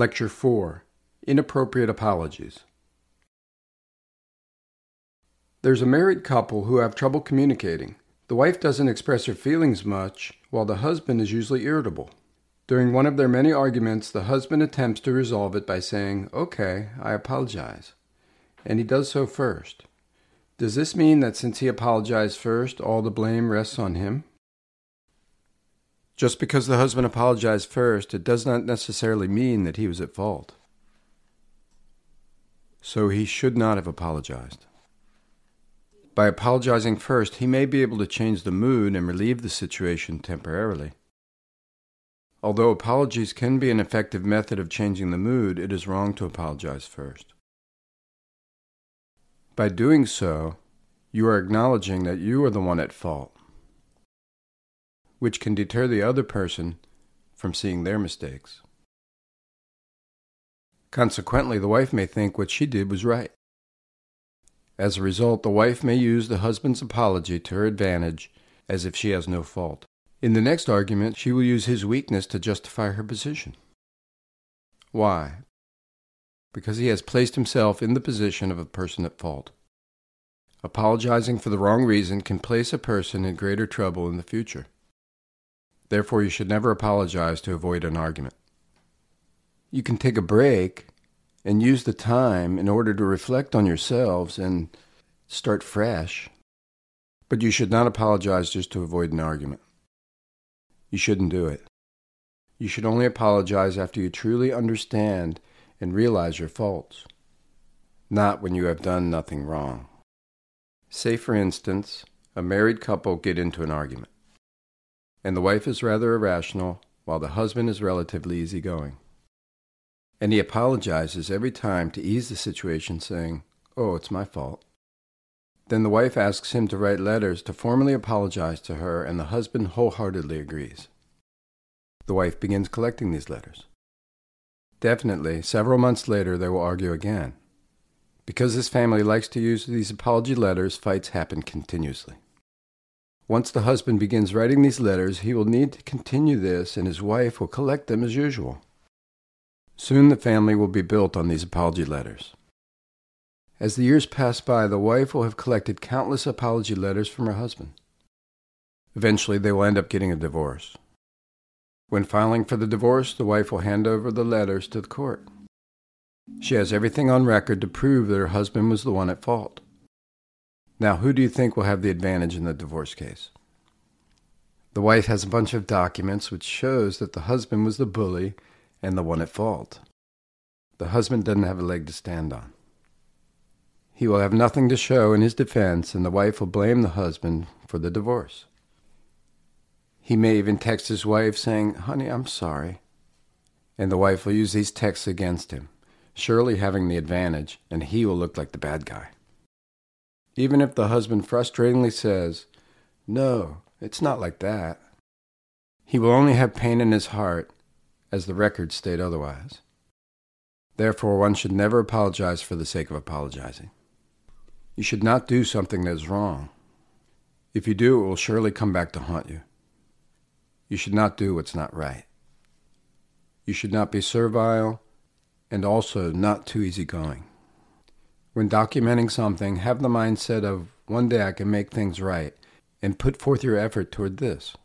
Lecture 4 Inappropriate Apologies. There's a married couple who have trouble communicating. The wife doesn't express her feelings much, while the husband is usually irritable. During one of their many arguments, the husband attempts to resolve it by saying, Okay, I apologize. And he does so first. Does this mean that since he apologized first, all the blame rests on him? Just because the husband apologized first, it does not necessarily mean that he was at fault. So he should not have apologized. By apologizing first, he may be able to change the mood and relieve the situation temporarily. Although apologies can be an effective method of changing the mood, it is wrong to apologize first. By doing so, you are acknowledging that you are the one at fault which can deter the other person from seeing their mistakes. Consequently, the wife may think what she did was right. As a result, the wife may use the husband's apology to her advantage as if she has no fault. In the next argument, she will use his weakness to justify her position. Why? Because he has placed himself in the position of a person at fault. Apologizing for the wrong reason can place a person in greater trouble in the future. Therefore, you should never apologize to avoid an argument. You can take a break and use the time in order to reflect on yourselves and start fresh. But you should not apologize just to avoid an argument. You shouldn't do it. You should only apologize after you truly understand and realize your faults, not when you have done nothing wrong. Say, for instance, a married couple get into an argument and the wife is rather irrational, while the husband is relatively easygoing. And he apologizes every time to ease the situation, saying, Oh, it's my fault. Then the wife asks him to write letters to formally apologize to her, and the husband wholeheartedly agrees. The wife begins collecting these letters. Definitely, several months later, they will argue again. Because this family likes to use these apology letters, fights happen continuously. Once the husband begins writing these letters, he will need to continue this, and his wife will collect them as usual. Soon the family will be built on these apology letters. As the years pass by, the wife will have collected countless apology letters from her husband. Eventually, they will end up getting a divorce. When filing for the divorce, the wife will hand over the letters to the court. She has everything on record to prove that her husband was the one at fault. Now, who do you think will have the advantage in the divorce case? The wife has a bunch of documents which shows that the husband was the bully and the one at fault. The husband doesn't have a leg to stand on. He will have nothing to show in his defense, and the wife will blame the husband for the divorce. He may even text his wife saying, Honey, I'm sorry. And the wife will use these texts against him, surely having the advantage, and he will look like the bad guy. Even if the husband frustratingly says, No, it's not like that, he will only have pain in his heart, as the records state otherwise. Therefore, one should never apologize for the sake of apologizing. You should not do something that is wrong. If you do, it will surely come back to haunt you. You should not do what's not right. You should not be servile and also not too easygoing. When documenting something, have the mindset of one day I can make things right and put forth your effort toward this.